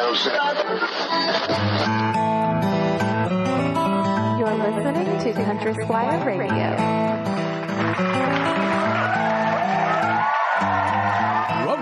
You're listening to Country Squire Radio.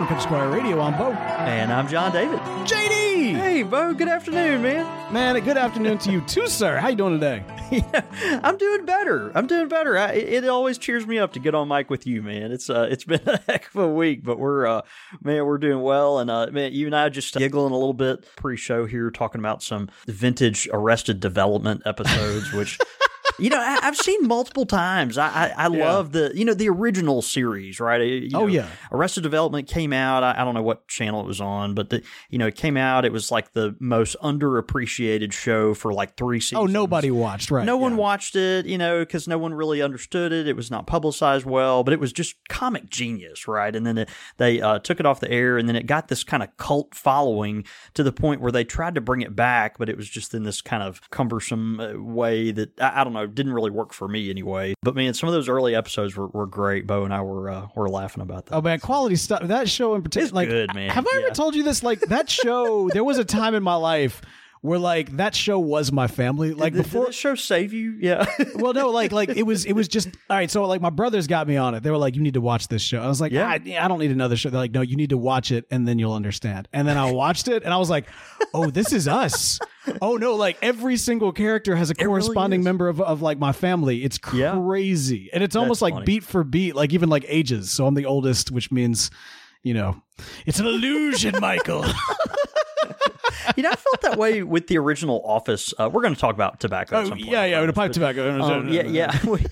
Welcome to Country Squire Radio. I'm Bo. And I'm John David. JD! Hey, Bo, good afternoon, man. Man, good afternoon to you too, sir. How you doing today? yeah, I'm doing better. I'm doing better. I, it always cheers me up to get on mic with you, man. It's uh, it's been a heck of a week, but we're uh, man, we're doing well, and uh, man, you and I just giggling a little bit pre-show here, talking about some vintage Arrested Development episodes, which you know, I, have seen multiple times. I I, I yeah. love the you know the original series, right? You oh yeah, Arrested Development came out. I, I, don't know what channel it was on, but the, you know it came out. It was like the most underappreciated show for like three seasons. Oh, nobody watched, right? No yeah. one watched it, you know, because no one really understood it. It was not publicized well, but it was just comic genius, right? And then it, they uh, took it off the air, and then it got this kind of cult following to the point where they tried to bring it back, but it was just in this kind of cumbersome uh, way that I, I don't know didn't really work for me anyway. But man, some of those early episodes were, were great. Bo and I were uh, were laughing about that. Oh man, quality stuff. That show in particular, like, good, man. Have I yeah. ever told you this? Like that show, there was a time in my life where like that show was my family. Like did, before did show save you, yeah. well, no, like like it was it was just all right. So like my brothers got me on it. They were like, "You need to watch this show." I was like, "Yeah, I, I don't need another show." They're like, "No, you need to watch it, and then you'll understand." And then I watched it, and I was like, "Oh, this is us." oh no, like every single character has a corresponding really member of, of like my family. It's crazy. Yeah. And it's almost That's like beat for beat, like even like ages. So I'm the oldest, which means, you know, it's an illusion, Michael. You know, I felt that way with the original Office. Uh, we're going to talk about tobacco. Oh, yeah, yeah, with a pipe tobacco. Um, yeah, yeah. We,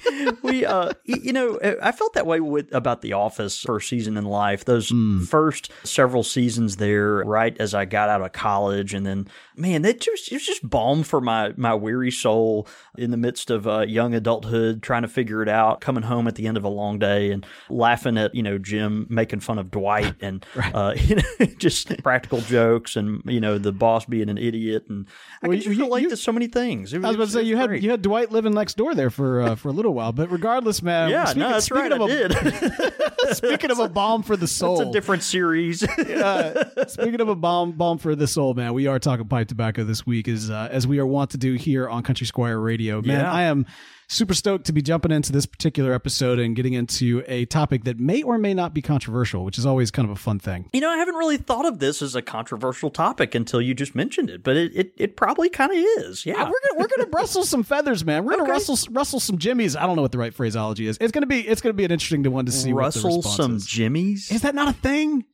we uh, you know, I felt that way with about the Office first season in life. Those mm. first several seasons there, right as I got out of college, and then man, that just it was just balm for my my weary soul in the midst of uh, young adulthood, trying to figure it out, coming home at the end of a long day and laughing at you know Jim making fun of Dwight and right. uh, you know just practical jokes and you know the boss being an idiot and I well, could just relate you, to so many things. It, I was about to say you great. had you had Dwight living next door there for uh, for a little while, but regardless, man. Yeah, speaking, no, that's right. Of I a, did. speaking of a bomb for the soul, it's a different series. uh, speaking of a bomb balm for the soul, man, we are talking pipe tobacco this week, as uh, as we are wont to do here on Country Squire Radio. Man, yeah. I am super stoked to be jumping into this particular episode and getting into a topic that may or may not be controversial, which is always kind of a fun thing. You know, I haven't really thought of this as a controversial topic until you just mentioned it, but it it, it probably kind of is. Yeah, uh, we're gonna we're gonna rustle some feathers, man. We're gonna okay. rustle rustle some jimmies. I don't know what the right phraseology is. It's gonna be it's gonna be an interesting one to see. Rustle some is. jimmies. Is that not a thing?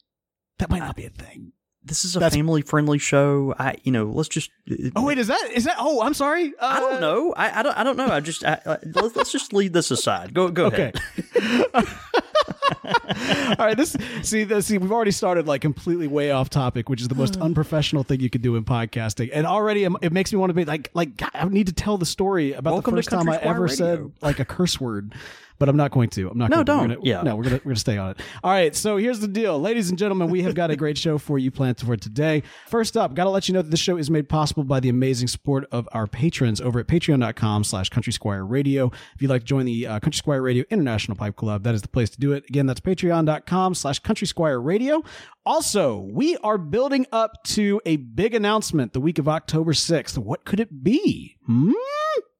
That might not be a thing this is a family friendly show. I, you know, let's just. Oh wait, is that is that? Oh, I'm sorry. Uh, I don't know. I, I don't. I don't know. I just. I, I, let's, let's just leave this aside. Go. Go okay. ahead. All right. This see the, see we've already started like completely way off topic, which is the most unprofessional thing you could do in podcasting, and already it makes me want to be like like I need to tell the story about Welcome the first time I ever Radio. said like a curse word but I'm not going to. I'm not. No, going don't. To. Gonna, yeah. No, we're gonna we're gonna stay on it. All right. So here's the deal, ladies and gentlemen. We have got a great show for you planned for today. First up, got to let you know that this show is made possible by the amazing support of our patrons over at Patreon.com/slash Country Squire Radio. If you'd like to join the uh, Country Squire Radio International Pipe Club, that is the place to do it. Again, that's Patreon.com/slash Country Squire Radio. Also, we are building up to a big announcement the week of October 6th. What could it be? Hmm?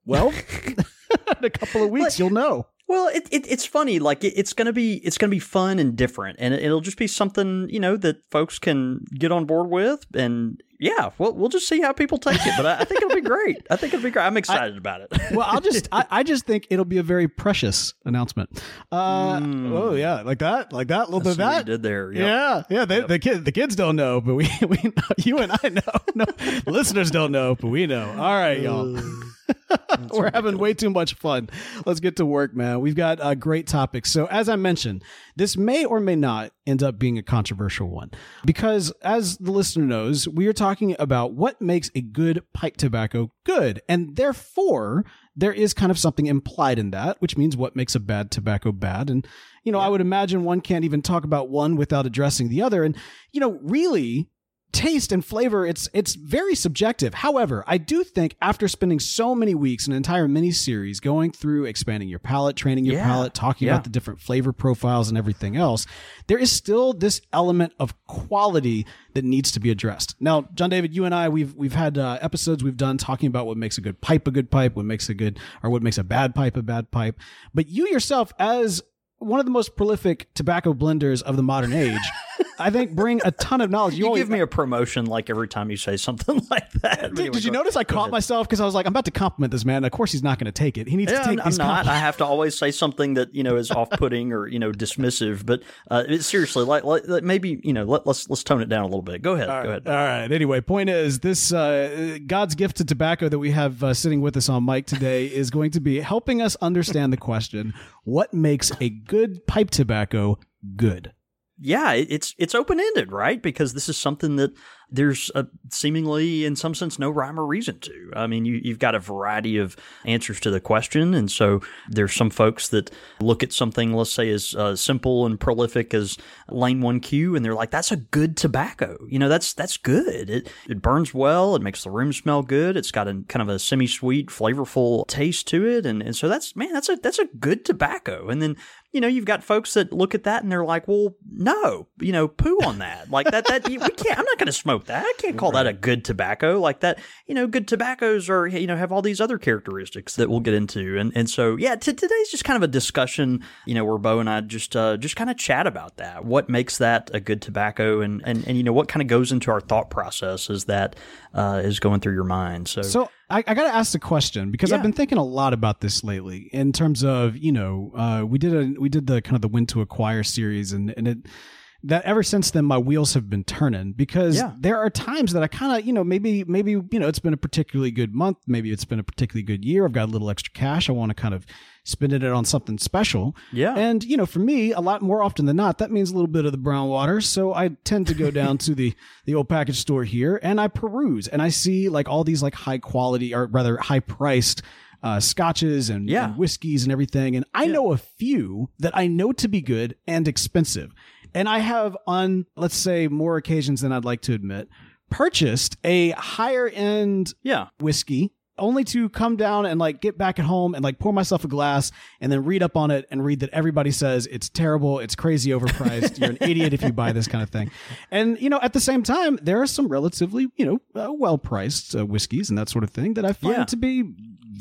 Well, in a couple of weeks, you'll know. Well, it, it, it's funny. Like it, it's gonna be it's gonna be fun and different, and it, will just be something you know that folks can get on board with. And yeah, we'll we'll just see how people take it. But I, I think it'll be great. I think it'll be great. I'm excited I, about it. well, I'll just I, I, just think it'll be a very precious announcement. Uh, mm. Oh yeah, like that, like that, a little That's bit of that. did there? Yep. Yeah, yeah. They, yep. The kids the kids don't know, but we we know, you and I know. No, listeners don't know, but we know. All right, y'all. We're having way too much fun. Let's get to work, man. We've got a great topic. So, as I mentioned, this may or may not end up being a controversial one because, as the listener knows, we are talking about what makes a good pipe tobacco good. And therefore, there is kind of something implied in that, which means what makes a bad tobacco bad. And, you know, yeah. I would imagine one can't even talk about one without addressing the other. And, you know, really, taste and flavor it's it's very subjective however i do think after spending so many weeks an entire mini series going through expanding your palate training your Yeah. palate talking Yeah. about the different flavor profiles and everything else there is still this element of quality that needs to be addressed now john david you and i we've we've had uh, episodes we've done talking about what makes a good pipe a good pipe what makes a good or what makes a bad pipe a bad pipe but you yourself as one of the most prolific tobacco blenders of the modern age I think bring a ton of knowledge. You always- give me a promotion like every time you say something like that. Did, did you notice I caught myself because I was like, I'm about to compliment this man. Of course, he's not going to take it. He needs Yeah, to take I'm, I'm not. I have to always say something that you know is off-putting or you know dismissive. But uh, seriously, like, like maybe you know let, let's let's tone it down a little bit. Go ahead. Go ahead. All right. Anyway, point is this uh, God's gift to tobacco that we have uh, sitting with us on mic today is going to be helping us understand the question: What makes a good pipe tobacco good? Yeah, it's it's open ended, right? Because this is something that there's a, seemingly, in some sense, no rhyme or reason to. I mean, you, you've got a variety of answers to the question, and so there's some folks that look at something, let's say, as uh, simple and prolific as Lane One Q, and they're like, "That's a good tobacco. You know, that's that's good. It it burns well. It makes the room smell good. It's got a kind of a semi sweet, flavorful taste to it, and and so that's man, that's a that's a good tobacco. And then you know, you've got folks that look at that and they're like, well, no, you know, poo on that. Like that, that, we can't, I'm not going to smoke that. I can't call that a good tobacco. Like that, you know, good tobaccos are, you know, have all these other characteristics that we'll get into. And, and so, yeah, t- today's just kind of a discussion, you know, where Bo and I just, uh, just kind of chat about that. What makes that a good tobacco and, and, and, you know, what kind of goes into our thought process as that, uh, is going through your mind. So, So I, I got to ask the question because I've been thinking a lot about this lately in terms of you know uh, we did a we did the kind of the win to acquire series and and it that ever since then my wheels have been turning because Yeah. there are times that I kind of you know maybe maybe you know it's been a particularly good month maybe it's been a particularly good year I've got a little extra cash I want to kind of spend it on something special Yeah. and you know for me a lot more often than not that means a little bit of the brown water so I tend to go down to the the old package store here and I peruse and I see like all these like high quality or rather high priced uh, scotches and, Yeah. and whiskeys and everything. And I know a few that I know to be good and expensive. And I have on, let's say, more occasions than I'd like to admit, purchased a higher end yeah. whiskey only to come down and like get back at home and like pour myself a glass and then read up on it and read that everybody says it's terrible, it's crazy overpriced, you're an idiot if you buy this kind of thing. And you know, at the same time, there are some relatively you know uh, well priced uh, whiskeys and that sort of thing that I find Yeah. to be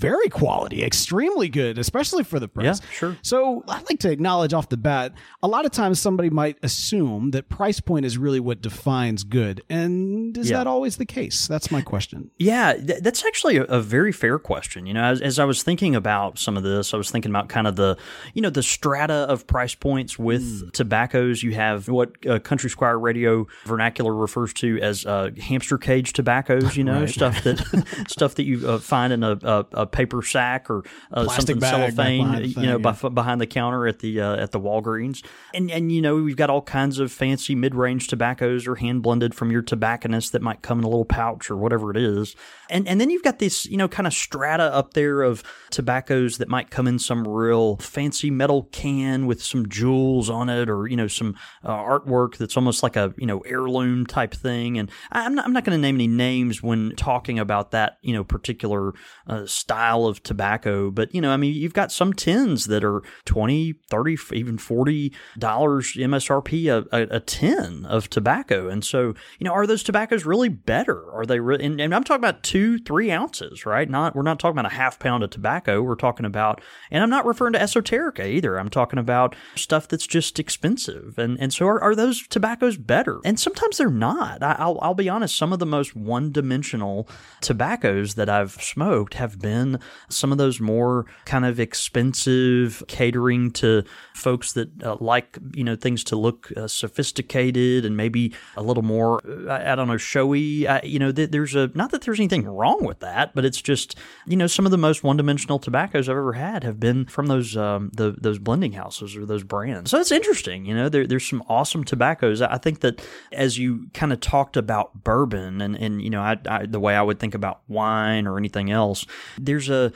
very quality, extremely good, especially for the price. Yeah, sure. So I'd like to acknowledge off the bat, a lot of times somebody might assume that price point is really what defines good. And is Yeah. that always the case? That's my question. Yeah, th- that's actually a, a very fair question. You know, as, as I was thinking about some of this, I was thinking about kind of the, you know, the strata of price points with tobaccos. You have what uh, Country Squire Radio vernacular refers to as uh, hamster cage tobaccos. You know, stuff that stuff that you uh, find in a, a, a paper sack or uh, something bag cellophane, behind the you know, yeah. bef- behind the counter at the uh, at the Walgreens. And and you know, we've got all kinds of fancy mid range tobaccos or hand blended from your tobacconist that might come in a little pouch or whatever it is. And and then you've got this, you know, kind of strata up there of tobaccos that might come in some real fancy metal can with some jewels on it or, you know, some uh, artwork that's almost like a, you know, heirloom type thing. And I'm not, I'm not going to name any names when talking about that, you know, particular uh, style of tobacco. But, you know, I mean, you've got some tins that are 20, 30, even $40 MSRP a, a, a tin of tobacco. And so, you know, are those tobaccos really better? Are they really, and, and I'm talking about two, three ounces, right? Not, we're not talking about a half pound of tobacco. We're talking about, and I'm not referring to esoterica either. I'm talking about stuff that's just expensive. And, and so are, are those tobaccos better? And sometimes they're not. I, I'll, I'll be honest. Some of the most one dimensional tobaccos that I've smoked have been some of those more kind of expensive catering to folks that uh, like, you know, things to look uh, sophisticated and maybe a little more, uh, I, I don't know, showy. I, you know, th- there's a, not that there's anything wrong with that, but it's just, you know, some of the most one dimensional tobaccos I've ever had have been from those, um, the, those blending houses or those brands. So it's interesting. You know, there, there's some awesome tobaccos. I I think that as you kind of talked about bourbon and, and you know, I, I, the way I would think about wine or anything else, there's a,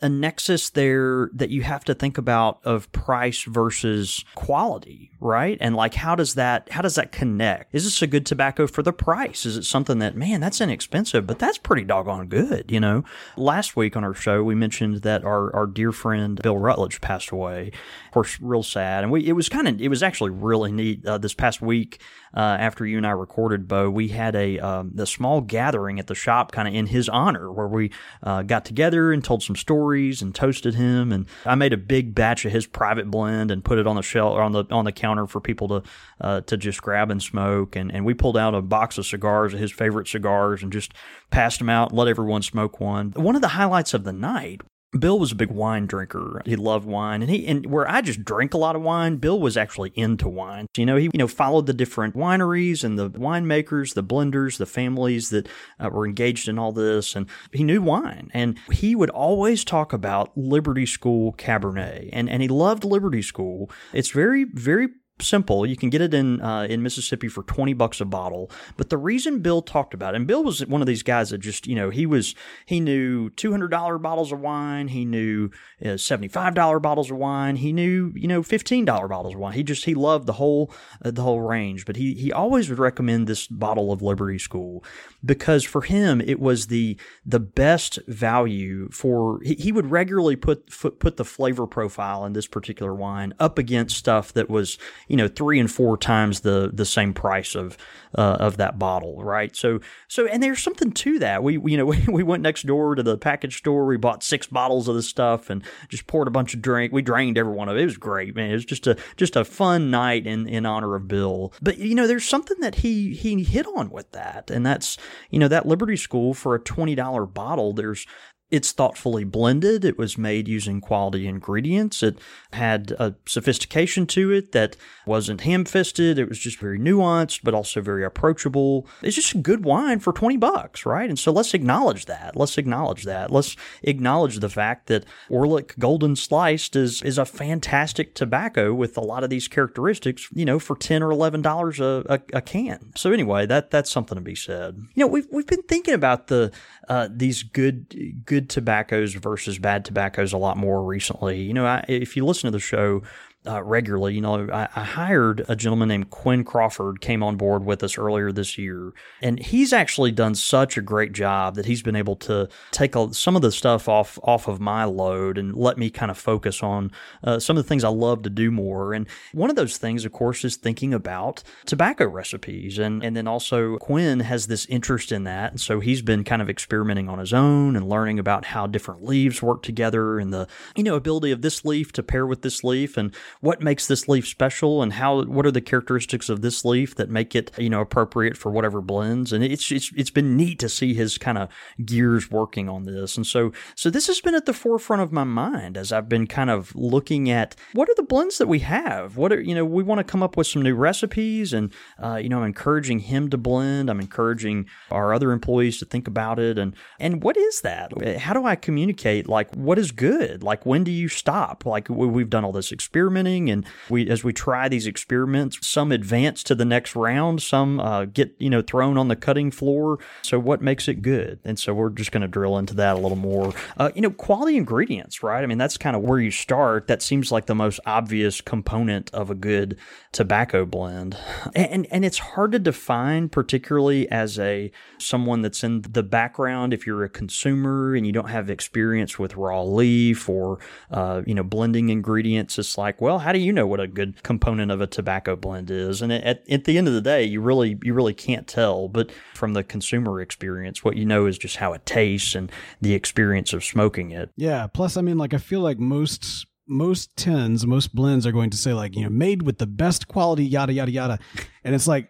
a nexus there that you have to think about of price versus quality, right? And like how does that how does that connect? Is this a good tobacco for the price? Is it something that man, that's inexpensive, but that's pretty doggone good, you know? Last week on our show we mentioned that our our dear friend Bill Rutledge passed away. Of course, real sad. And we it was kind of it was actually really neat uh, this past week uh, after you and I recorded, Bo, we had a um, a small gathering at the shop, kind of in his honor, where we uh, got together and told some stories and toasted him. And I made a big batch of his private blend and put it on the shelf or on the on the counter for people to uh, to just grab and smoke. And and we pulled out a box of cigars, his favorite cigars, and just passed them out, let everyone smoke one. One of the highlights of the night Bill was a big wine drinker. He loved wine, and he and where I just drink a lot of wine, Bill was actually into wine. You know, he you know followed the different wineries and the winemakers, the blenders, the families that uh, were engaged in all this, and he knew wine. And he would always talk about Liberty School Cabernet, and and he loved Liberty School. It's very very simple. You can get it in uh, in Mississippi for twenty bucks a bottle. But the reason Bill talked about it, and Bill was one of these guys that just you know he was he knew two hundred dollar bottles of wine, he knew uh, seventy five dollar bottles of wine, he knew you know fifteen dollar bottles of wine. He just he loved the whole uh, the whole range. But he he always would recommend this bottle of Liberty School because for him it was the the best value for. He, he would regularly put put the flavor profile in this particular wine up against stuff that was you know three and four times the the same price of uh, of that bottle, right? So so and there's something to that. We, you know we, we went next door to the package store. We bought six bottles of this stuff and just poured a bunch of drink. We drained every one of it. It was great, man. It was just a just a fun night in in honor of Bill. But you know there's something that he he hit on with that, and that's you know that Liberty School for a twenty dollar bottle. There's it's thoughtfully blended. It was made using quality ingredients. It had a sophistication to it that wasn't ham fisted. It was just very nuanced, but also very approachable. It's just a good wine for 20 bucks, right? And so let's acknowledge that. Let's acknowledge that. Let's acknowledge the fact that Orlik Golden Sliced is, is a fantastic tobacco with a lot of these characteristics, you know, for 10 or $11 a, a, a can. So anyway, that, that's something to be said. You know, we've, we've been thinking about the, uh, these good, good tobaccos versus bad tobaccos a lot more recently. You know, I, if you listen to the show, uh, regularly. You know, I, I, hired a gentleman named Quinn Crawford came on board with us earlier this year, and he's actually done such a great job that he's been able to take a, some of the stuff off off of my load and let me kind of focus on uh, some of the things I love to do more. And one of those things, of course, is thinking about tobacco recipes, and and then also Quinn has this interest in that, and so he's been kind of experimenting on his own and learning about how different leaves work together and the you know ability of this leaf to pair with this leaf and what makes this leaf special and how what are the characteristics of this leaf that make it you know appropriate for whatever blends? And it's it's, it's been neat to see his kind of gears working on this. And so so this has been at the forefront of my mind as I've been kind of looking at what are the blends that we have? What are you know we want to come up with some new recipes and uh, you know I'm encouraging him to blend. I'm encouraging our other employees to think about it. And and what is that? How do I communicate? Like what is good? Like when do you stop? Like we've done all this experiment experimenting, and we as we try these experiments, some advance to the next round, some uh, get you know thrown on the cutting floor. So what makes it good? And so we're just going to drill into that a little more. Uh, you know, quality ingredients, right? I mean, that's kind of where you start. That seems like the most obvious component of a good tobacco blend, and and it's hard to define, particularly as a someone that's in the background. If you're a consumer and you don't have experience with raw leaf or uh, you know blending ingredients, it's like, well well, how do you know what a good component of a tobacco blend is? And at, at the end of the day, you really you really can't tell. But from the consumer experience, what you know is just how it tastes and the experience of smoking it. Yeah. Plus, I mean, like I feel like most most tins, most blends are going to say like you know made with the best quality, yada yada yada, and it's like.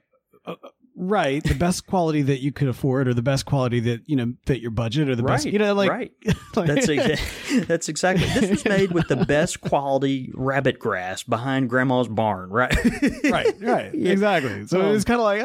Right. the best quality that you could afford or the best quality that you know fit your budget or the right, best you know like, right. like that's exa- that's exactly this was made with the best quality rabbit grass behind grandma's barn right? Right right. Exactly. So um, it's kind of like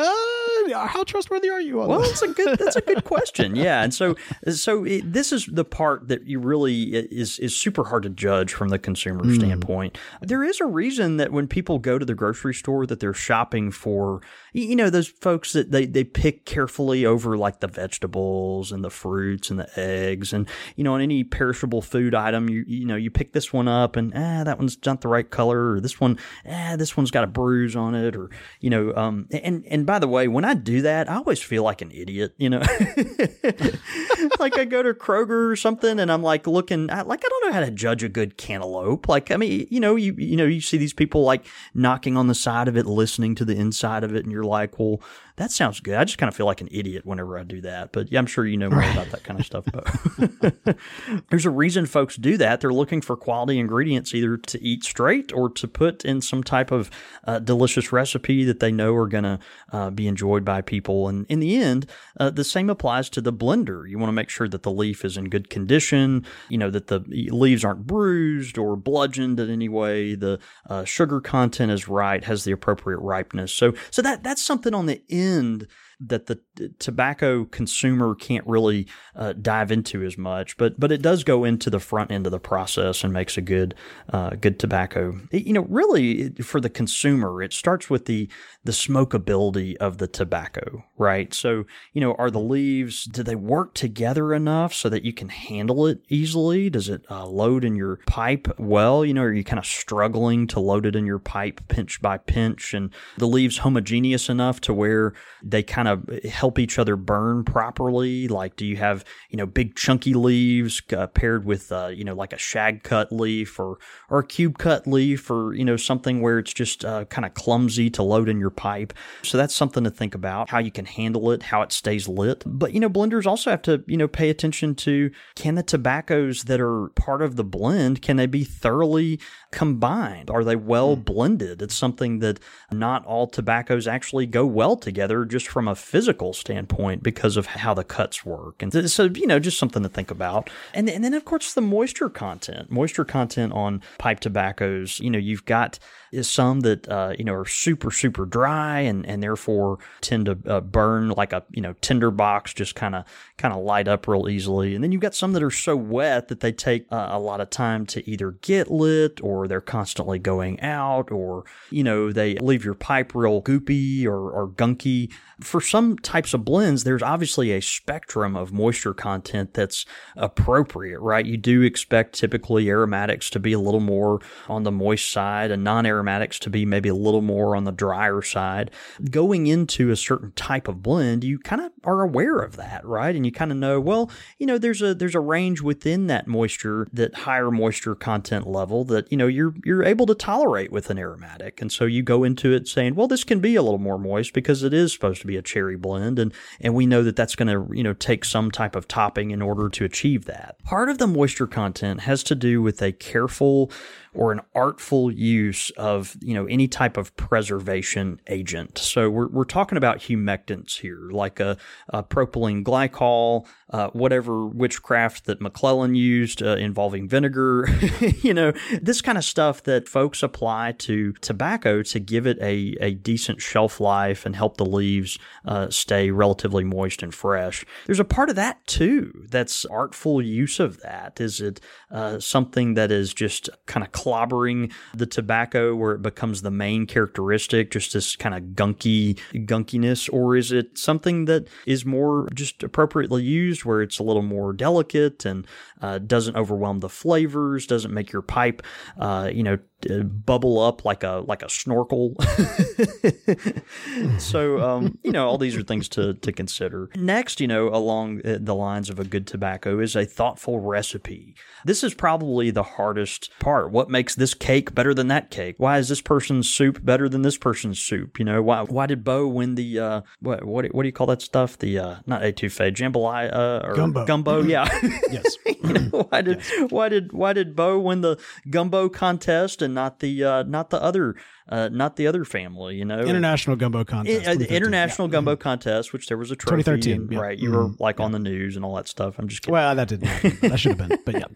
uh how trustworthy are you on Well, this? that's a good that's a good question. Yeah, and so so it, this is the part that you really is is super hard to judge from the consumer standpoint. There is a reason that when people go to the grocery store that they're shopping for you know those folks that they they pick carefully over like the vegetables and the fruits and the eggs and you know on any perishable food item you you know you pick this one up and ah that one's not the right color or this one ah this one's got a bruise on it or you know um and and by the way when I do that I always feel like an idiot you know? Like I go to Kroger or something and I'm like looking I, like I don't know how to judge a good cantaloupe. Like I mean you know you you know you see these people like knocking on the side of it listening to the inside of it and you're like well that sounds good. I just kind of feel like an idiot whenever I do that but yeah I'm sure you know more about that kind of stuff but there's a reason folks do that. They're looking for quality ingredients either to eat straight or to put in some type of uh, delicious recipe that they know are going to uh, be enjoyed by people. And in the end uh, the same applies to the blender. You want to make sure that the leaf is in good condition you know that the leaves aren't bruised or bludgeoned in any way. The uh, sugar content is right has the appropriate ripeness. So so that that's something on the end that the tobacco consumer can't really uh, dive into as much, but but it does go into the front end of the process and makes a good uh, good tobacco. It, you know, really for the consumer, it starts with the the smokability of the tobacco, right? So you know, are the leaves do they work together enough so that you can handle it easily? Does it uh, load in your pipe well? You know, are you kind of struggling to load it in your pipe pinch by pinch, and the leaves homogeneous enough to where they kind of help each other burn properly? Like, do you have you know big chunky leaves uh, paired with uh, you know like a shag cut leaf or or a cube cut leaf or you know something where it's just uh, kind of clumsy to load in your pipe? So that's something to think about how you can handle it, how it stays lit. But you know blenders also have to you know pay attention to can the tobaccos that are part of the blend can they be thoroughly combined? Are they well blended? It's something that not all tobaccos actually go well together just from a physical standpoint because of how the cuts work. And so, you know, just something to think about. And, and then, of course, the moisture content. Moisture content on pipe tobaccos, you know, you've got some that, uh, you know, are super, super dry and, and therefore tend to uh, burn like a, you know, tinder box, just kind of, kind of light up real easily. And then you've got some that are so wet that they take uh, a lot of time to either get lit or they're constantly going out or, you know, they leave your pipe real goopy or, or gunky. For some types of blends, there's obviously a spectrum of moisture content that's appropriate, right? You do expect typically aromatics to be a little more on the moist side and non aromatics to be maybe a little more on the drier side. Going into a certain type of blend, you kind of are aware of that, right? And you kind of know, well, you know, there's a there's a range within that moisture, that higher moisture content level that, you know, you're you're able to tolerate with an aromatic. And so you go into it saying, well, this can be a little more moist because it is supposed to be a cherry blend and and we know that that's going to, you know, take some type of topping in order to achieve that. Part of the moisture content has to do with a careful or an artful use of you know any type of preservation agent. So we're, we're talking about humectants here, like a, a propylene glycol, uh, whatever witchcraft that McClelland used uh, involving vinegar, you know this kind of stuff that folks apply to tobacco to give it a, a decent shelf life and help the leaves uh, stay relatively moist and fresh. There's a part of that too that's artful use of that. Is it uh, something that is just kind of clobbering the tobacco where it becomes the main characteristic, just this kind of gunky gunkiness, or is it something that is more just appropriately used where it's a little more delicate and uh, doesn't overwhelm the flavors, doesn't make your pipe, uh, you know, bubble up like a like a snorkel. so um, you know all these are things to to consider. Next, you know, along the lines of a good tobacco is a thoughtful recipe. This is probably the hardest part. What makes this cake better than that cake? Why is this person's soup better than this person's soup? You know, why why did Bo win the uh, what what what do you call that stuff? The uh, not etouffee, jambalaya uh, or Gumbo. Gumbo, yeah. yes. you know, why did why did why did Bo win the gumbo contest and not the uh, not the other uh, not the other family? You know, International Gumbo Contest. I- uh, the 2013. international gumbo contest, which there was a trophy, 2013, and, yeah. right? You were like on the news and all that stuff. I'm just kidding. Well, that didn't happen. That should have been. But yeah.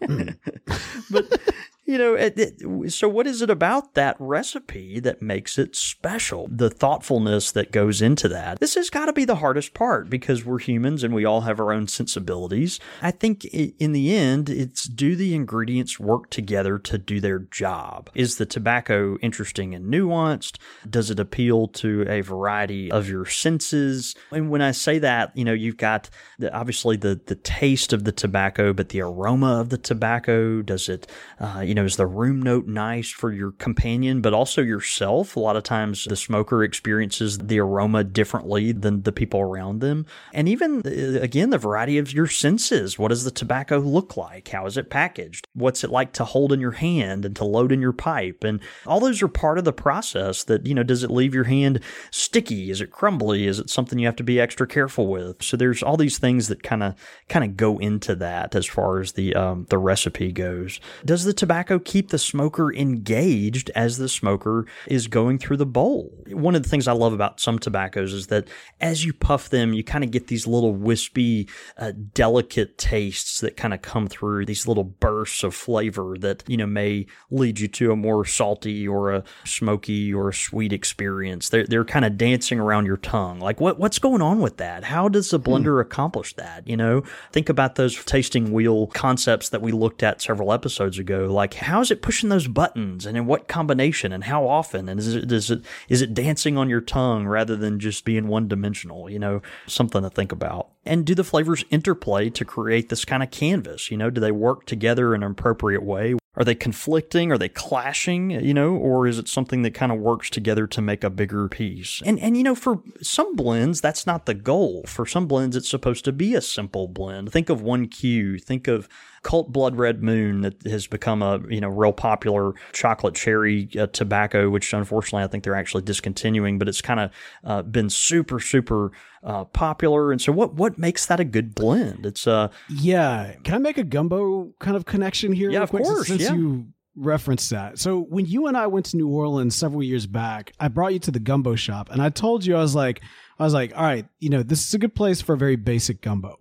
Mm. You know, it, it, so what is it about that recipe that makes it special? The thoughtfulness that goes into that. This has got to be the hardest part because we're humans and we all have our own sensibilities. I think in the end, it's do the ingredients work together to do their job? Is the tobacco interesting and nuanced? Does it appeal to a variety of your senses? And when I say that, you know, you've got the, obviously the the taste of the tobacco, but the aroma of the tobacco. Does it, uh, you know, is the room note nice for your companion, but also yourself? A lot of times the smoker experiences the aroma differently than the people around them. And even, uh, again, the variety of your senses. What does the tobacco look like? How is it packaged? What's it like to hold in your hand and to load in your pipe? And all those are part of the process that, you know, does it leave your hand sticky? Is it crumbly? Is it something you have to be extra careful with? So there's all these things that kind of kind of go into that as far as the um, the recipe goes. Does the tobacco keep the smoker engaged as the smoker is going through the bowl? One of the things I love about some tobaccos is that as you puff them, you kind of get these little wispy, uh, delicate tastes that kind of come through. These little bursts of flavor that you know may lead you to a more salty or a smoky or a sweet experience. They're they're kind of dancing around your tongue. Like what what's going on with that? How does the hmm. blender hmm. accomplish that? You know, think about those tasting wheel concepts that we looked at several episodes ago. Like, how is it pushing those buttons and in what combination and how often? And is it, is it, is it dancing on your tongue rather than just being one dimensional? You know, something to think about. And do the flavors interplay to create this kind of canvas? You know, do they work together in an appropriate way? Are they conflicting? Are they clashing? You know, or is it something that kind of works together to make a bigger piece? And and you know, for some blends, that's not the goal. For some blends, it's supposed to be a simple blend. Think of one Q. Think of Cult Blood Red Moon that has become a you know real popular chocolate cherry uh, tobacco, which unfortunately I think they're actually discontinuing, but it's kind of uh, been super super uh, popular. And so what what makes that a good blend? It's uh yeah. Can I make a gumbo kind of connection here? Yeah, of quick, course. Since yeah. you referenced that. So when you and I went to New Orleans several years back, I brought you to the gumbo shop, and I told you I was like I was like, all right, you know, this is a good place for a very basic gumbo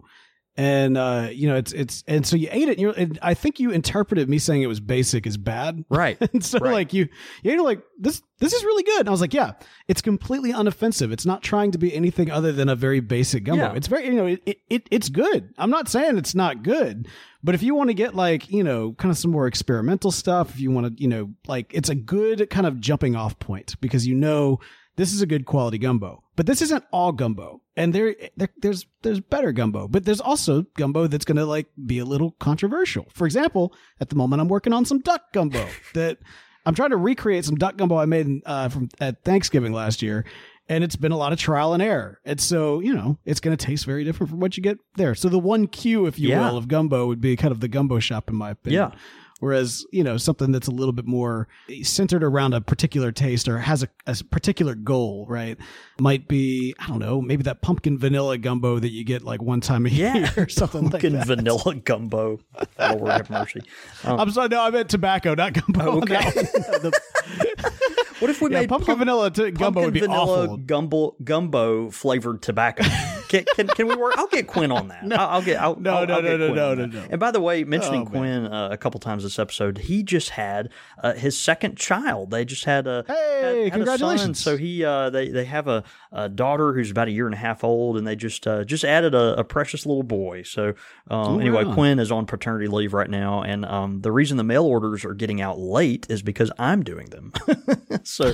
and uh, you know it's it's and so you ate it and, you're, and I think you interpreted me saying it was basic as bad, right? and so right. like you you ate it like this this is really good. And I was like, yeah, it's completely unoffensive. It's not trying to be anything other than a very basic gumbo. Yeah. It's very you know it, it, it it's good. I'm not saying it's not good, but if you want to get like you know kind of some more experimental stuff, if you want to you know like it's a good kind of jumping off point because you know this is a good quality gumbo. But this isn't all gumbo, and there, there there's there's better gumbo, but there's also gumbo that's going to like be a little controversial. For example, at the moment I'm working on some duck gumbo that I'm trying to recreate some duck gumbo I made uh, from at Thanksgiving last year, and it's been a lot of trial and error. And so, you know, it's going to taste very different from what you get there. So the one Q, if you yeah. will, of gumbo would be kind of the gumbo shop, in my opinion. Yeah. Whereas, you know, something that's a little bit more centered around a particular taste or has a, a, particular goal, right? Might be, I don't know, maybe that pumpkin vanilla gumbo that you get like one time a yeah. year or something pumpkin like that. vanilla gumbo. Lord have mercy. Um, I'm sorry, no, I meant tobacco, not gumbo. Oh, okay. what if we yeah, made pumpkin pump, vanilla t- gumbo would be vanilla awful. gumbo gumbo flavored tobacco? Can, can, can, we work? I'll get Quinn on that. No, I'll, I'll get. I'll, no, I'll, no, I'll no, get no, Quinn no, no, that. no. And by the way, mentioning Oh, Quinn uh, a couple times this episode, he just had uh, his second child. They just had a Hey, had, had a son. congratulations. So he uh, they they have a, a daughter who's about a year and a half old, and they just uh, just added a, a precious little boy. So um, Oh, anyway, wow. Quinn is on paternity leave right now, and um, the reason the mail orders are getting out late is because I'm doing them. so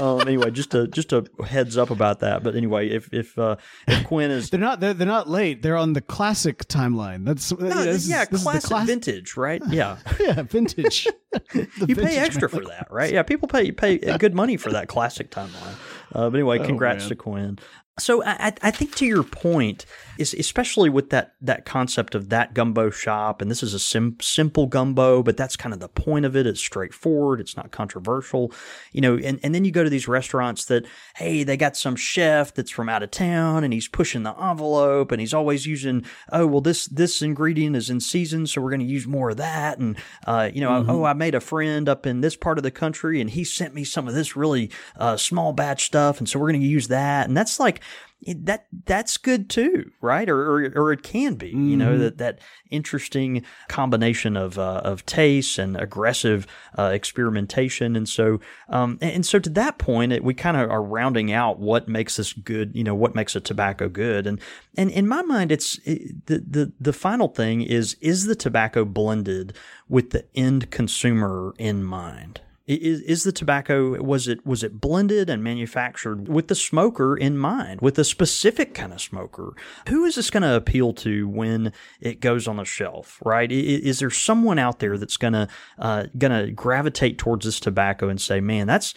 um, anyway, just a just a heads up about that. But anyway, if if uh, if Quinn is They're not. They're, they're not late. They're on the classic timeline. That's no, yeah, is- yeah, the classic vintage, right? Yeah, Yeah, vintage. The you vintage pay extra for that, right? Yeah, people pay pay good money for that classic timeline. Uh, but anyway, congrats man. to Quinn. So I, I- think to your point is especially with that that concept of that gumbo shop, and this is a sim- simple gumbo, but that's kind of the point of it. It's straightforward. It's not controversial, you know. And and then you go to these restaurants that hey, they got some chef that's from out of town, and he's pushing the envelope, and he's always using oh well this this ingredient is in season, so we're going to use more of that, and uh, you know oh I made a friend up in this part of the country, and he sent me some of this really uh, small batch stuff, and so we're going to use that, and that's like it, that that's good too, right? Or or, or it can be, you know, that that interesting combination of uh, of taste and aggressive uh, experimentation, and so um, and, and so to that point, it, we kind of are rounding out what makes this good, you know, what makes a tobacco good, and and in my mind, it's it, the the the final thing is is the tobacco blended with the end consumer in mind. Is, is the tobacco was it was it blended and manufactured with the smoker in mind, with a specific kind of smoker? Who is this going to appeal to when it goes on the shelf? Right? Is, is there someone out there that's going to uh, going to gravitate towards this tobacco and say, "Man, that's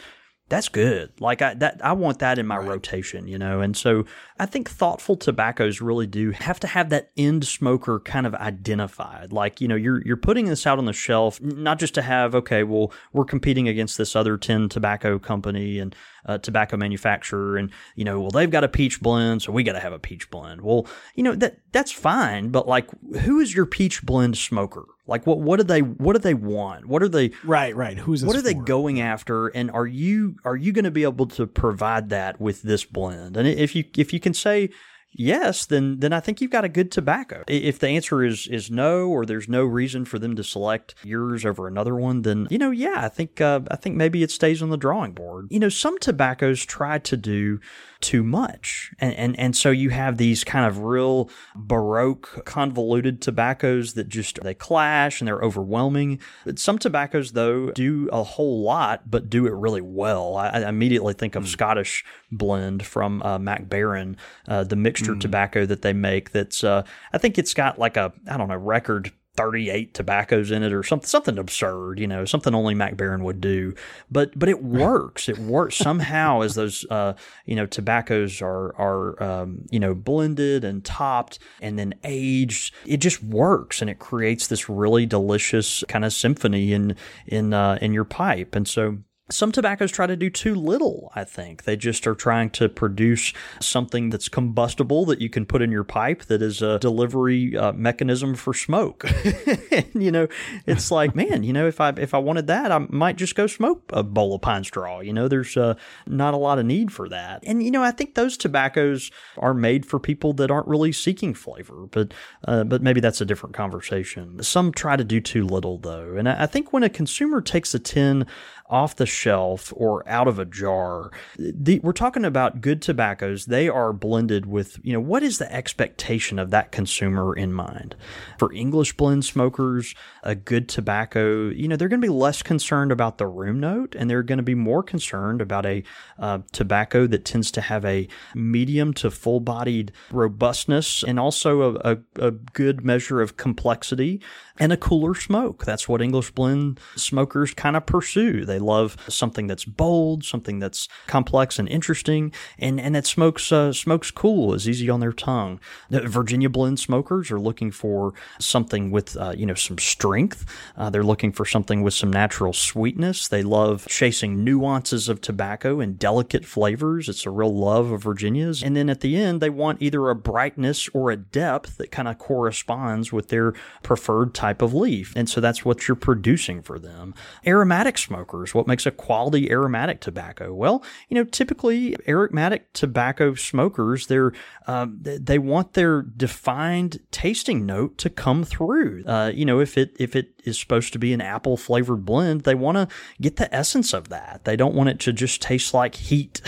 that's good. Like I that I want that in my right. rotation, you know. And so I think thoughtful tobaccos really do have to have that end smoker kind of identified. Like, you know, you're you're putting this out on the shelf not just to have okay, well, we're competing against this other 10 tobacco company and uh, tobacco manufacturer and you know, well, they've got a peach blend, so we got to have a peach blend. Well, you know, that that's fine, but like who is your peach blend smoker? Like what what do they what do they want? What are they Right, right. Who's What are for? they going after and are you are you going to be able to provide that with this blend? And if you if you can say yes, then then I think you've got a good tobacco. If the answer is is no, or there's no reason for them to select yours over another one, then you know, yeah, I think uh, I think maybe it stays on the drawing board. You know, some tobaccos try to do too much. And, and, and so you have these kind of real baroque, convoluted tobaccos that just, they clash and they're overwhelming. Some tobaccos, though, do a whole lot, but do it really well. I, I immediately think of mm. Scottish blend from uh, Mac uh, the mixture mm. tobacco that they make. That's, uh, I think it's got like a, I don't know, record 38 tobaccos in it or something something absurd, you know, something only Mac Baren would do. But but it works. It works somehow as those uh, you know tobaccos are are um, you know blended and topped and then aged. It just works and it creates this really delicious kind of symphony in in uh, in your pipe. And so some tobaccos try to do too little, I think. They just are trying to produce something that's combustible that you can put in your pipe that is a delivery uh, mechanism for smoke. and, you know, it's like, man, you know, if I if I wanted that, I might just go smoke a bowl of pine straw. You know, there's uh, not a lot of need for that. And you know, I think those tobaccos are made for people that aren't really seeking flavor, but uh, but maybe that's a different conversation. Some try to do too little though, and I, I think when a consumer takes a tin off the shelf or out of a jar. The, we're talking about good tobaccos. They are blended with, you know, what is the expectation of that consumer in mind? For English blend smokers, a good tobacco, you know, they're going to be less concerned about the room note and they're going to be more concerned about a uh, tobacco that tends to have a medium to full bodied robustness and also a, a, a good measure of complexity and a cooler smoke. That's what English blend smokers kind of pursue. They love something that's bold, something that's complex and interesting, and and that smokes uh, smokes cool, is easy on their tongue. The Virginia blend smokers are looking for something with uh, you know some strength. Uh, they're looking for something with some natural sweetness. They love chasing nuances of tobacco and delicate flavors. It's a real love of Virginia's. And then at the end, they want either a brightness or a depth that kind of corresponds with their preferred type of leaf. And so that's what you're producing for them. Aromatic smokers, what makes a quality aromatic tobacco? Well, you know, typically aromatic tobacco smokers, they're, uh, they want their defined tasting note to come through. Uh, you know, if it, if it is supposed to be an apple flavored blend, they want to get the essence of that. They don't want it to just taste like heat,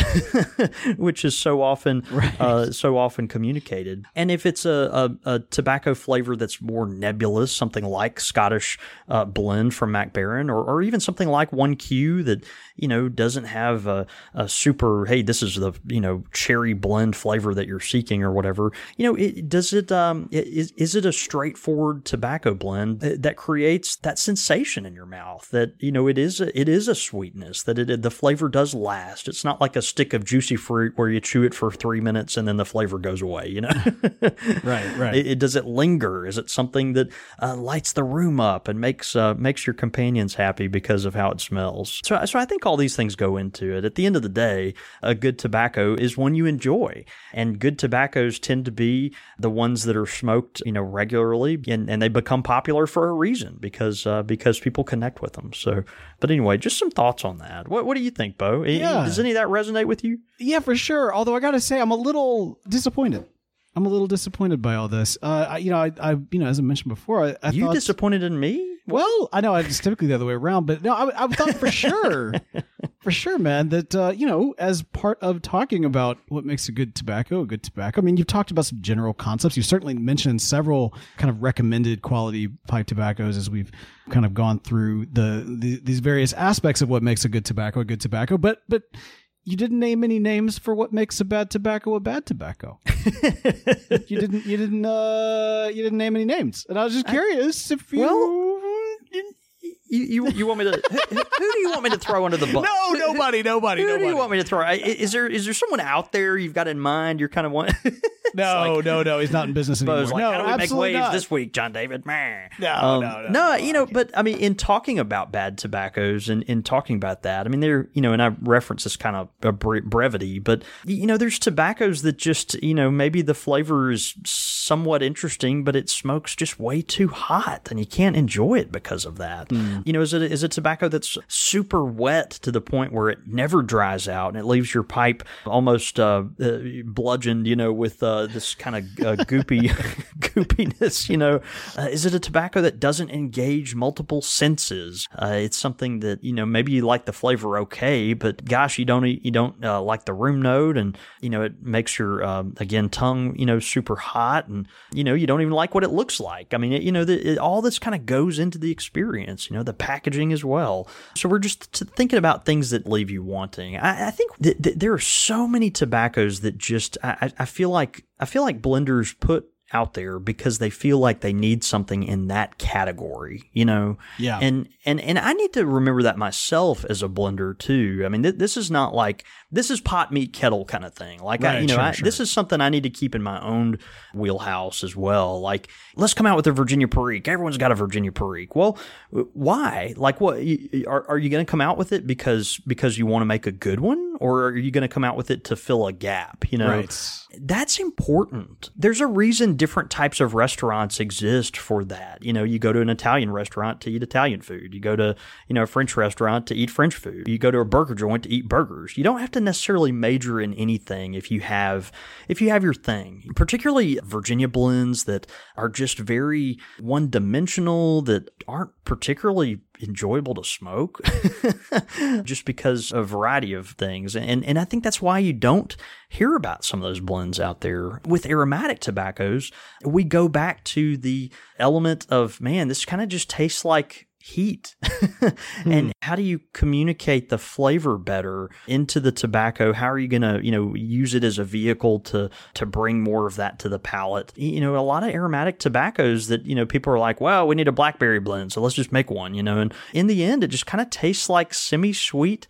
which is so often, right. uh, so often communicated. And if it's a, a, a, tobacco flavor that's more nebulous, something like Scottish uh, blend from Mac or, or even something like 1Q that you know doesn't have a, a, super hey this is the you know cherry blend flavor that you're seeking or whatever. You know, it, does it um is is it a straightforward tobacco blend that creates that sensation in your mouth that you know it is a, it is a sweetness that it the flavor does last. It's not like a stick of juicy fruit where you chew it for three minutes and then the flavor goes away. You know, right, right. It, it, does it linger? Is it something that uh, lights the room up and makes uh, makes your companions happy because of how it smells. So so I think all these things go into it. At the end of the day, a good tobacco is one you enjoy, and good tobaccos tend to be the ones that are smoked, you know, regularly, and, and they become popular for a reason because uh, because people connect with them. So, but anyway, just some thoughts on that. What what do you think, Bo? Yeah. Does any of that resonate with you? Yeah, for sure. Although I got to say, I'm a little disappointed. I'm a little disappointed by all this. Uh, I, you know, I, I, you know, as I mentioned before, I, I you thought, disappointed in me? well, I know it's typically the other way around, but no, I, I thought for sure, for sure, man, that uh, you know, as part of talking about what makes a good tobacco, a good tobacco. I mean, you've talked about some general concepts. You've certainly mentioned several kind of recommended quality pipe tobaccos as we've kind of gone through the, the these various aspects of what makes a good tobacco a good tobacco. But but you didn't name any names for what makes a bad tobacco a bad tobacco. you didn't. You didn't. Uh, you didn't name any names, and I was just curious if you. Well, You, you, you want me to? Who, who do you want me to throw under the bus? no, nobody, nobody, Who nobody. do you want me to throw? Is there is there someone out there you've got in mind? You're kind of want. no, no, no. He's not in business anymore. Like, no, how do we make waves not. this week, John David? No, Um, no, no, you know, but I mean, in talking about bad tobaccos and in talking about that, I mean, there, you know, and I reference this kind of a brevity, but you know, there's tobaccos that just, you know, maybe the flavor is somewhat interesting, but it smokes just way too hot, and you can't enjoy it because of that. Hmm. You know, is it is a tobacco that's super wet to the point where it never dries out and it leaves your pipe almost uh, uh, bludgeoned, you know, with uh, this kind of uh, goopy goopiness. You know, uh, is it a tobacco that doesn't engage multiple senses? Uh, it's something that you know maybe you like the flavor okay, but gosh, you don't you don't like the room note, and you know it makes your um, again tongue you know super hot, and you know you don't even like what it looks like. I mean, it, you know, the, it, all this kind of goes into the experience. You know, the packaging as well. So we're just thinking about things that leave you wanting. I, I think th- th- there are so many tobaccos that just I I feel like I feel like blenders put out there because they feel like they need something in that category, you know. Yeah. And and and I need to remember that myself as a blender too. I mean, th- this is not like this is pot meat kettle kind of thing. Like I, you know, sure, I, sure. this is something I need to keep in my own wheelhouse as well. Like, let's come out with a Virginia Perique. Everyone's got a Virginia Perique. Well, why? Like, what are are you going to come out with it because because you want to make a good one, or are you going to come out with it to fill a gap? You know, Right. that's important. There's a reason different types of restaurants exist for that. You know, you go to an Italian restaurant to eat Italian food. You go to, you know, a French restaurant to eat French food. You go to a burger joint to eat burgers. You don't have to necessarily major in anything if you have if you have your thing. Particularly Virginia blends that are just very one-dimensional that aren't particularly enjoyable to smoke just because a variety of things. And and I think that's why you don't hear about some of those blends out there. With aromatic tobaccos we go back to the element of man this kind of just tastes like heat. And hmm. how do you communicate the flavor better into the tobacco? How are you going to you know use it as a vehicle to to bring more of that to the palate? You know a lot of aromatic tobaccos that you know people are like well we need a blackberry blend so let's just make one you know? And in the end it just kind of tastes like semi-sweet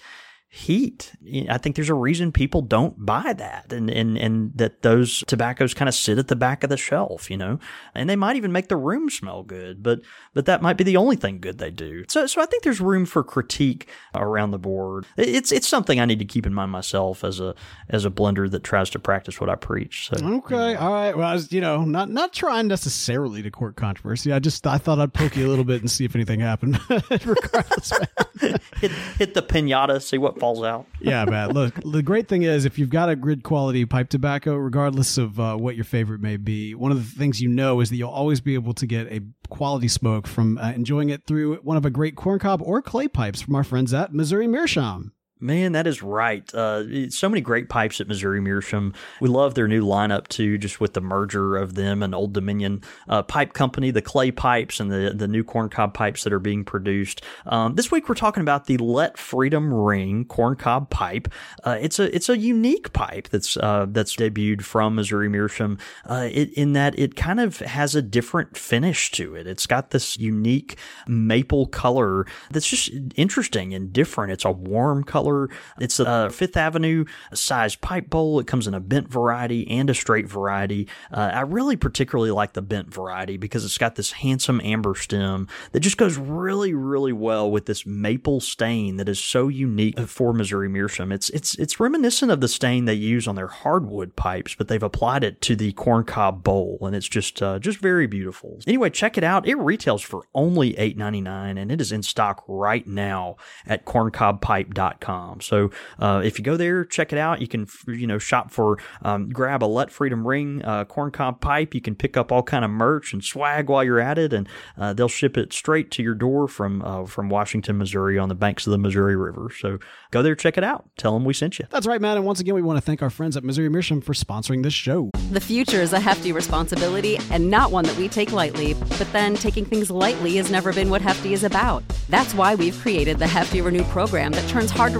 heat. I think there's a reason people don't buy that and, and, and that those tobaccos kind of sit at the back of the shelf, you know, and they might even make the room smell good, but, but that might be the only thing good they do. So, so I think there's room for critique around the board. It's, it's something I need to keep in mind myself as a, as a blender that tries to practice what I preach. So Okay, all right. Well, I was, you know, not not trying necessarily to court controversy. I just I thought I'd poke you a little bit and see if anything happened. Regardless, hit, hit the pinata, see what falls out. yeah, man. Look, the great thing is if you've got a grid quality pipe tobacco, regardless of uh, what your favorite may be, one of the things you know is that you'll always be able to get a quality smoke from uh, enjoying it through one of a great corncob or clay pipes from our friends at Missouri Meerschaum. Man, that is right. Uh, so many great pipes at Missouri Meerschaum. We love their new lineup too, just with the merger of them and Old Dominion uh, Pipe Company, the clay pipes and the the new corncob pipes that are being produced. Um, this week we're talking about the Let Freedom Ring corncob pipe. Uh, it's a it's a unique pipe that's uh, that's debuted from Missouri Meerschaum. Uh, it, in that it kind of has a different finish to it. It's got this unique maple color that's just interesting and different. It's a warm color color. It's a Fifth Avenue size pipe bowl. It comes in a bent variety and a straight variety. Uh, I really particularly like the bent variety because it's got this handsome amber stem that just goes really, really well with this maple stain that is so unique for Missouri Meerschaum. It's it's it's reminiscent of the stain they use on their hardwood pipes, but they've applied it to the corncob bowl, and it's just uh, just very beautiful. Anyway, check it out. It retails for only eight ninety nine, and it is in stock right now at corncobpipe.com. So uh, if you go there, check it out. You can you know shop for um, grab a Let Freedom Ring uh, corncob pipe. You can pick up all kind of merch and swag while you're at it, and uh, they'll ship it straight to your door from uh, from Washington, Missouri, on the banks of the Missouri River. So go there, check it out. Tell them we sent you. That's right, man. And once again, we want to thank our friends at Missouri Meerschaum for sponsoring this show. The future is a hefty responsibility and not one that we take lightly. But then taking things lightly has never been what Hefty is about. That's why we've created the Hefty Renew program that turns hard to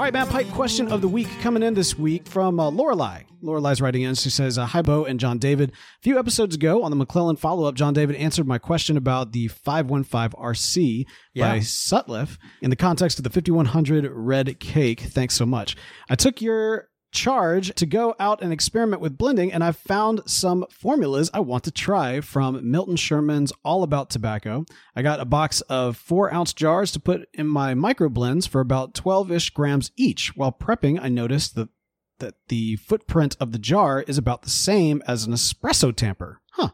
All right, Matt Pipe question of the week coming in this week from uh, Lorelei. Lorelei's writing in. She says, uh, Hi, Bo and John David. A few episodes ago on the McClelland follow up, John David answered my question about the 515 RC Yeah. by Sutliff in the context of the 5100 red cake. Thanks so much. I took your charge to go out and experiment with blending, and I've found some formulas I want to try from Milton Sherman's All About Tobacco. I got a box of four ounce jars to put in my micro blends for about 12 ish grams each. While prepping, I noticed that that the footprint of the jar is about the same as an espresso tamper. Huh.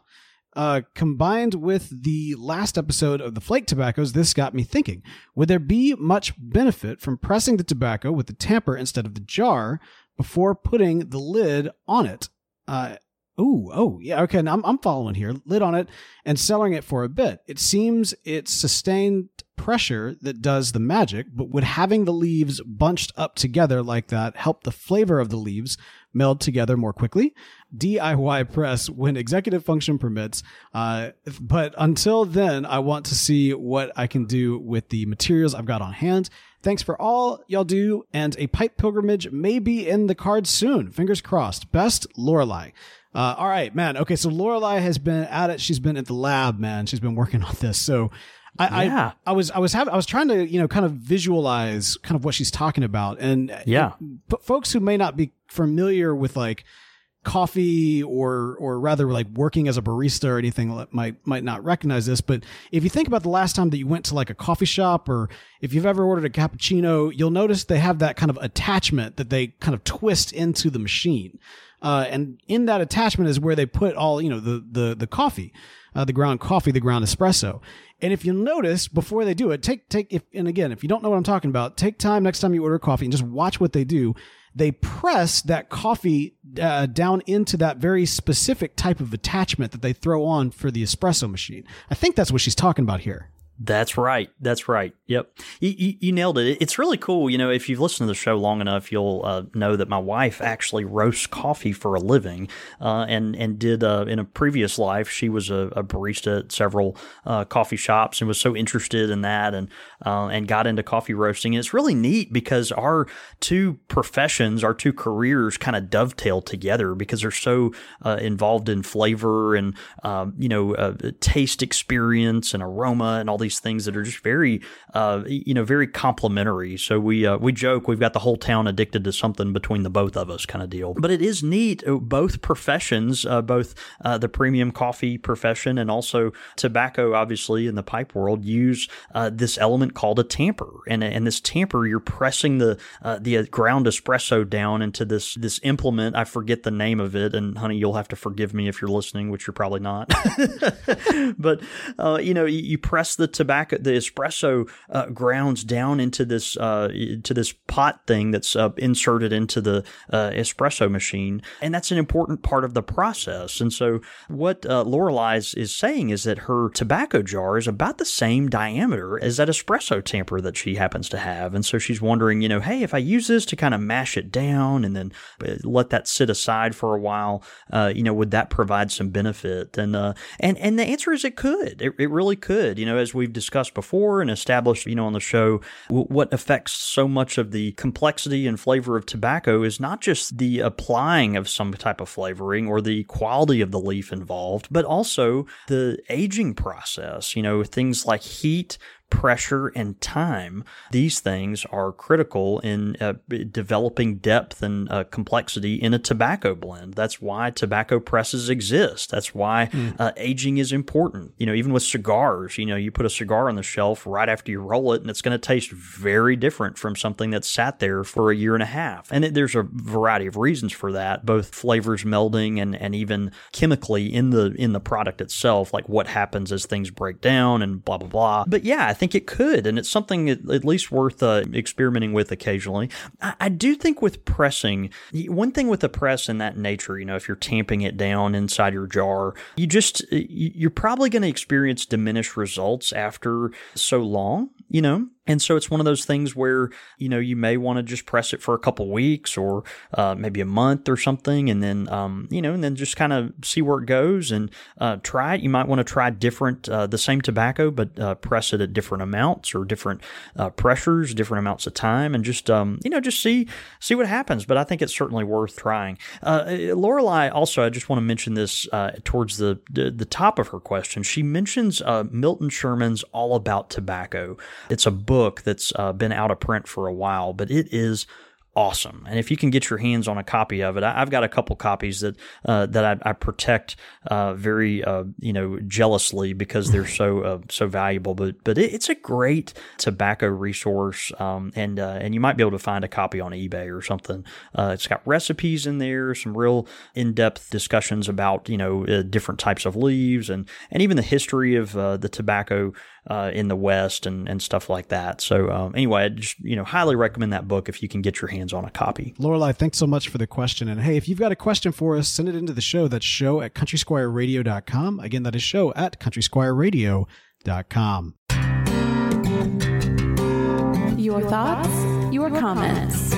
Uh, combined with the last episode of the flake tobaccos, this got me thinking would there be much benefit from pressing the tobacco with the tamper instead of the jar before putting the lid on it? Uh, Ooh, oh, yeah, okay. Now I'm, I'm following here. Lid on it and selling it for a bit. It seems it's sustained pressure that does the magic, but would having the leaves bunched up together like that help the flavor of the leaves meld together more quickly? DIY press when executive function permits. Uh, but until then, I want to see what I can do with the materials I've got on hand. Thanks for all y'all do, and a pipe pilgrimage may be in the cards soon. Fingers crossed. Best, Lorelei. Uh, all right, man. Okay, so Lorelei has been at it. She's been at the lab, man. She's been working on this. So, I, Yeah. I, I was, I was having, I was trying to, you know, kind of visualize kind of what she's talking about, and Yeah. but folks who may not be familiar with like coffee or or rather like working as a barista or anything might might not recognize this but if you think about the last time that you went to like a coffee shop or if you've ever ordered a cappuccino you'll notice they have that kind of attachment that they kind of twist into the machine. Uh, and in that attachment is where they put all you know the the the coffee uh, the ground coffee the ground espresso. And if you notice before they do it take take if and again if you don't know what i'm talking about take time next time you order coffee and just watch what they do they press that coffee uh, down into that very specific type of attachment that they throw on for the espresso machine. I think that's what she's talking about here. That's right. That's right. Yep. You, you, you, nailed it. It's really cool. You know, if you've listened to the show long enough, you'll uh, know that my wife actually roasts coffee for a living, uh, and and did uh, in a previous life. She was a, a barista at several uh, coffee shops and was so interested in that, and uh, and got into coffee roasting. And it's really neat because our two professions, our two careers, kind of dovetail together because they're so uh, involved in flavor and um, you know taste experience and aroma and all these these things that are just very, uh, you know, very complementary. So we uh, we joke we've got the whole town addicted to something between the both of us, kind of deal. But it is neat. Uh, both professions, uh, both uh, the premium coffee profession and also tobacco, obviously in the pipe world, use uh, this element called a tamper. And and this tamper, you're pressing the the ground espresso down into this this implement. I forget the name of it, and honey, you'll have to forgive me if you're listening, which you're probably not. but you know, you, you press the tobacco, the espresso uh, grounds down into this uh, to this pot thing that's uh, inserted into the uh, espresso machine, and that's an important part of the process. And so, what uh, Lorelei is saying is that her tobacco jar is about the same diameter as that espresso tamper that she happens to have, and so she's wondering, you know, hey, if I use this to kind of mash it down and then uh, let that sit aside for a while, you know, would that provide some benefit? And and and the answer is it could. It, it really could. You know, as we we've discussed before and established, you know, on the show, what affects so much of the complexity and flavor of tobacco is not just the applying of some type of flavoring or the quality of the leaf involved, but also the aging process. You know, things like heat, pressure, and time. These things are critical in uh, developing depth and uh, complexity in a tobacco blend. That's why tobacco presses exist. That's why mm. uh, aging is important. You know, even with cigars, you know, you put a cigar on the shelf right after you roll it, and it's going to taste very different from something that's sat there for a year and a half. And it, there's a variety of reasons for that, both flavors melding and, and even chemically in the in the product itself, like what happens as things break down and blah blah blah. But yeah, think it could, and it's something at, least worth uh, experimenting with occasionally. I, I, do think with pressing, one thing with the press in that nature, you know, if you're tamping it down inside your jar, you just you're probably going to experience diminished results after so long, you know. And so it's one of those things where, you know, you may want to just press it for a couple weeks or uh, maybe a month or something. And then, um, you know, and then just kind of see where it goes and uh, try it. You might want to try different, uh, the same tobacco, but uh, press it at different amounts or different uh, pressures, different amounts of time and just, um, you know, just see, see what happens. But I think it's certainly worth trying. Uh, Lorelei also, I just want to mention this towards the, the, the, top of her question. She mentions Milton Sherman's All About Tobacco. It's a book book that's uh, been out of print for a while, but it is awesome. And if you can get your hands on a copy of it, I, have got a couple copies that uh, that I, I protect uh, very uh, you know jealously because they're so uh, so valuable. But but it, it's a great tobacco resource, um, and uh, and you might be able to find a copy on eBay or something. Uh, it's got recipes in there, some real in depth discussions about you know different types of leaves and and even the history of the tobacco uh, in the West and, and stuff like that. So um, anyway, I just you know highly recommend that book if you can get your hands on a copy. Lorelei, thanks so much for the question. And hey, if you've got a question for us, send it into the show. That's show at countrysquireradio.com. Again, that is show at countrysquireradio.com. Your thoughts, your comments,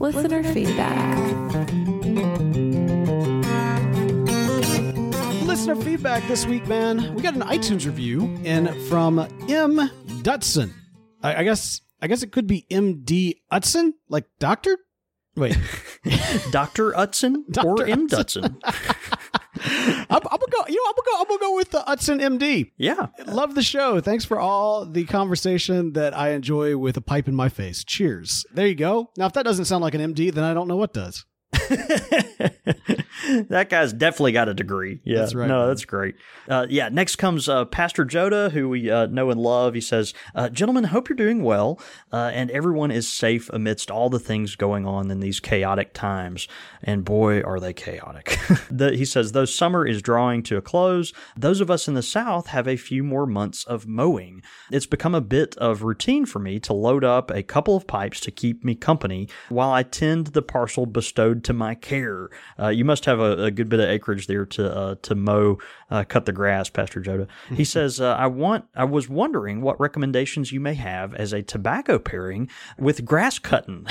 listener feedback. Listener feedback this week, man. We got an iTunes review in from M. Dutson. I, I guess I guess it could be M.D. Utson, like doctor. Wait, Doctor Utson or M. Dutson. I'm, I'm, gonna go. You know, I'm gonna go. I'm gonna go with uh, the Utson MD. Yeah, love the show. Thanks for all the conversation that I enjoy with a pipe in my face. Cheers. There you go. Now, if that doesn't sound like an MD, then I don't know what does. that guy's definitely got a degree. Yeah, that's right. No, man. that's great. Uh, yeah, next comes uh, Pastor Joda, who we uh, know and love. He says, uh, "Gentlemen, hope you're doing well, uh, and everyone is safe amidst all the things going on in these chaotic times. And boy, are they chaotic." the, he says, "Though summer is drawing to a close, those of us in the South have a few more months of mowing. It's become a bit of routine for me to load up a couple of pipes to keep me company while I tend the parcel bestowed to my care. Uh, you must have a, a, good bit of acreage there to uh, to mow, uh, cut the grass, Pastor Joda. He says, uh, "I want. I was wondering what recommendations you may have as a tobacco pairing with grass cutting.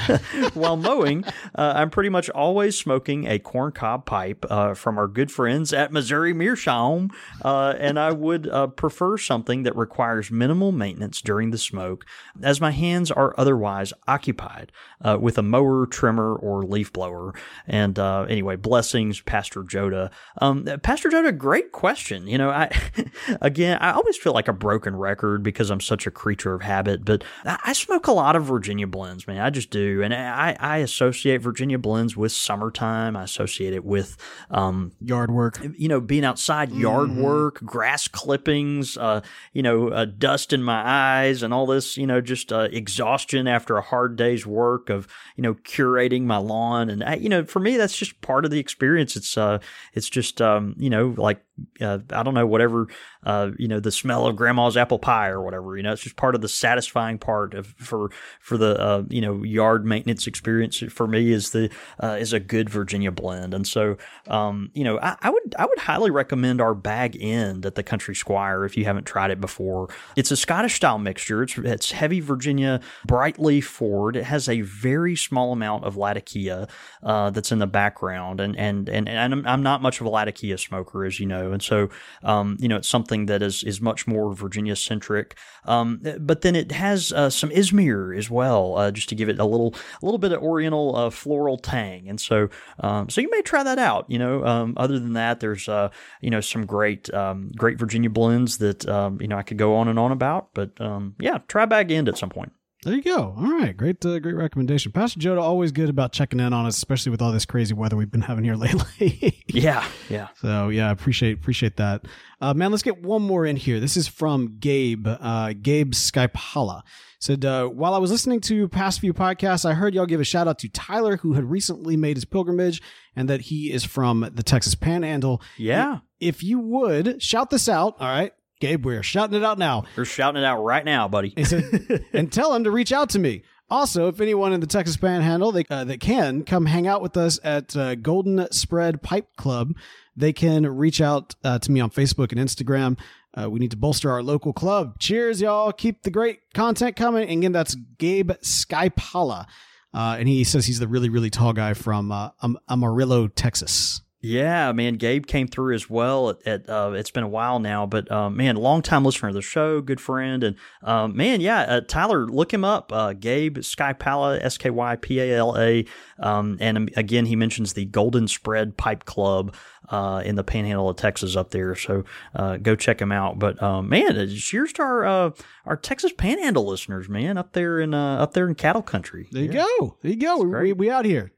While mowing, uh, I'm pretty much always smoking a corncob pipe uh, from our good friends at Missouri Meerschaum, and I would prefer something that requires minimal maintenance during the smoke, as my hands are otherwise occupied with a mower, trimmer, or leaf blower. And uh, anyway, blessings, Pastor Joda. Um, Pastor Joda, great question. You know, I again, I always feel like a broken record because I'm such a creature of habit, but I smoke a lot of Virginia blends, man. I just do, and I, I associate Virginia blends with summertime. I associate it with um, yard work. You know, being outside, yard mm-hmm. work, grass clippings. Uh, you know, uh, dust in my eyes, and all this. You know, just uh, exhaustion after a hard day's work of you know curating my lawn, and I, you know, for me, that's just part of the experience. It's uh, it's just um, you know, like uh, I don't know, whatever, uh, you know, the smell of grandma's apple pie or whatever, you know, it's just part of the satisfying part of for for the uh, you know yard maintenance experience for me is the uh, is a good Virginia blend, and so um, you know, I, I, would I would highly recommend our bag end at the Country Squire if you haven't tried it before. It's a Scottish style mixture. It's it's heavy Virginia brightly forward. It has a very small amount of Latakia uh, that's in the background, and and and, and I'm, I'm not much of a Latakia smoker, as you know. And so, um, you know, it's something that is is much more Virginia centric. Um, but then it has uh, some Izmir as well, uh, just to give it a little a little bit of Oriental uh, floral tang. And so, um, so you may try that out. You know, um, other than that, there's uh, you know some great um, great Virginia blends that um, you know I could go on and on about. But yeah, try bag end at some point. There you go. All right, great, uh, great recommendation. Pastor Joda always good about checking in on us, especially with all this crazy weather we've been having here lately. yeah, yeah. So yeah, appreciate appreciate that. Uh, man, let's get one more in here. This is from Gabe. Uh, Gabe Skypala said, uh, while I was listening to past few podcasts, I heard y'all give a shout out to Tyler, who had recently made his pilgrimage, and that he is from the Texas Panhandle. Yeah. If you would shout this out, all right. Gabe, we're shouting it out now. We're shouting it out right now, buddy. Said, and tell him to reach out to me. Also, if anyone in the Texas Panhandle they, uh, that can come hang out with us at uh, Golden Spread Pipe Club, they can reach out uh, to me on Facebook and Instagram. Uh, we need to bolster our local club. Cheers, y'all! Keep the great content coming. And again, that's Gabe Skypala, uh, and he says he's the really really tall guy from uh, Amarillo, Texas. Yeah, man, Gabe came through as well. At, at uh, it's been a while now, but uh, man, long time listener of the show, good friend, and um, man, yeah, uh, Tyler, look him up. Uh, Gabe Skypala, S K Y P A L A, um, and um, again, he mentions the Golden Spread Pipe Club uh, in the Panhandle of Texas up there. So uh, go check him out. But um, man, cheers to our our Texas Panhandle listeners, man, up there in up there in cattle country. There you yeah. go. There you go. We, we out here.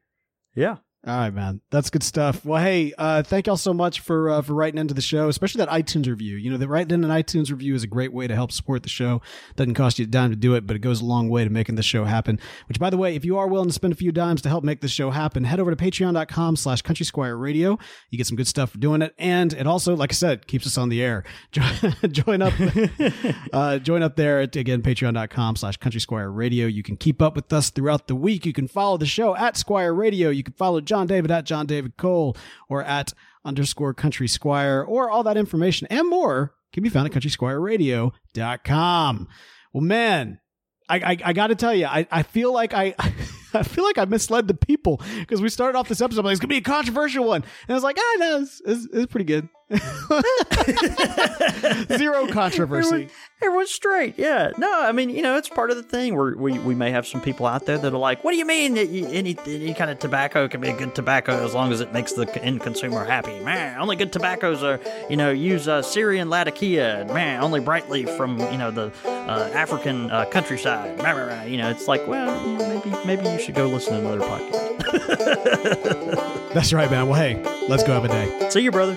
Yeah. All right, man. That's good stuff. Well, hey, uh, thank y'all so much for uh, for writing into the show, especially that iTunes review. You know, the writing in an iTunes review is a great way to help support the show. Doesn't cost you a dime to do it, but it goes a long way to making the show happen. Which, by the way, if you are willing to spend a few dimes to help make this show happen, head over to patreon.com slash country squire radio. You get some good stuff for doing it. And it also, like I said, keeps us on the air. join up uh, join up there at, again, patreon.com slash country squire radio. You can keep up with us throughout the week. You can follow the show at Squire Radio. You can follow John John David at John David Cole or at underscore country squire or all that information and more can be found at countrysquireradio.com. Well, man, I, I, I got to tell you, I, I feel like I I feel like I misled the people because we started off this episode like it's gonna be a controversial one, and I was like, ah, no, it's, it's, it's pretty good. Zero controversy. Everyone, everyone's straight. Yeah. No, I mean, you know, it's part of the thing where we, we may have some people out there that are like, what do you mean that any, any kind of tobacco can be a good tobacco as long as it makes the end consumer happy? Man, only good tobaccos are, you know, use uh, Syrian Latakia. Man, only bright leaf from, you know, the uh, African uh, countryside. You know, it's like, well, maybe, maybe you should go listen to another podcast. That's right, man. Well, hey, let's go have a day. See you, brother.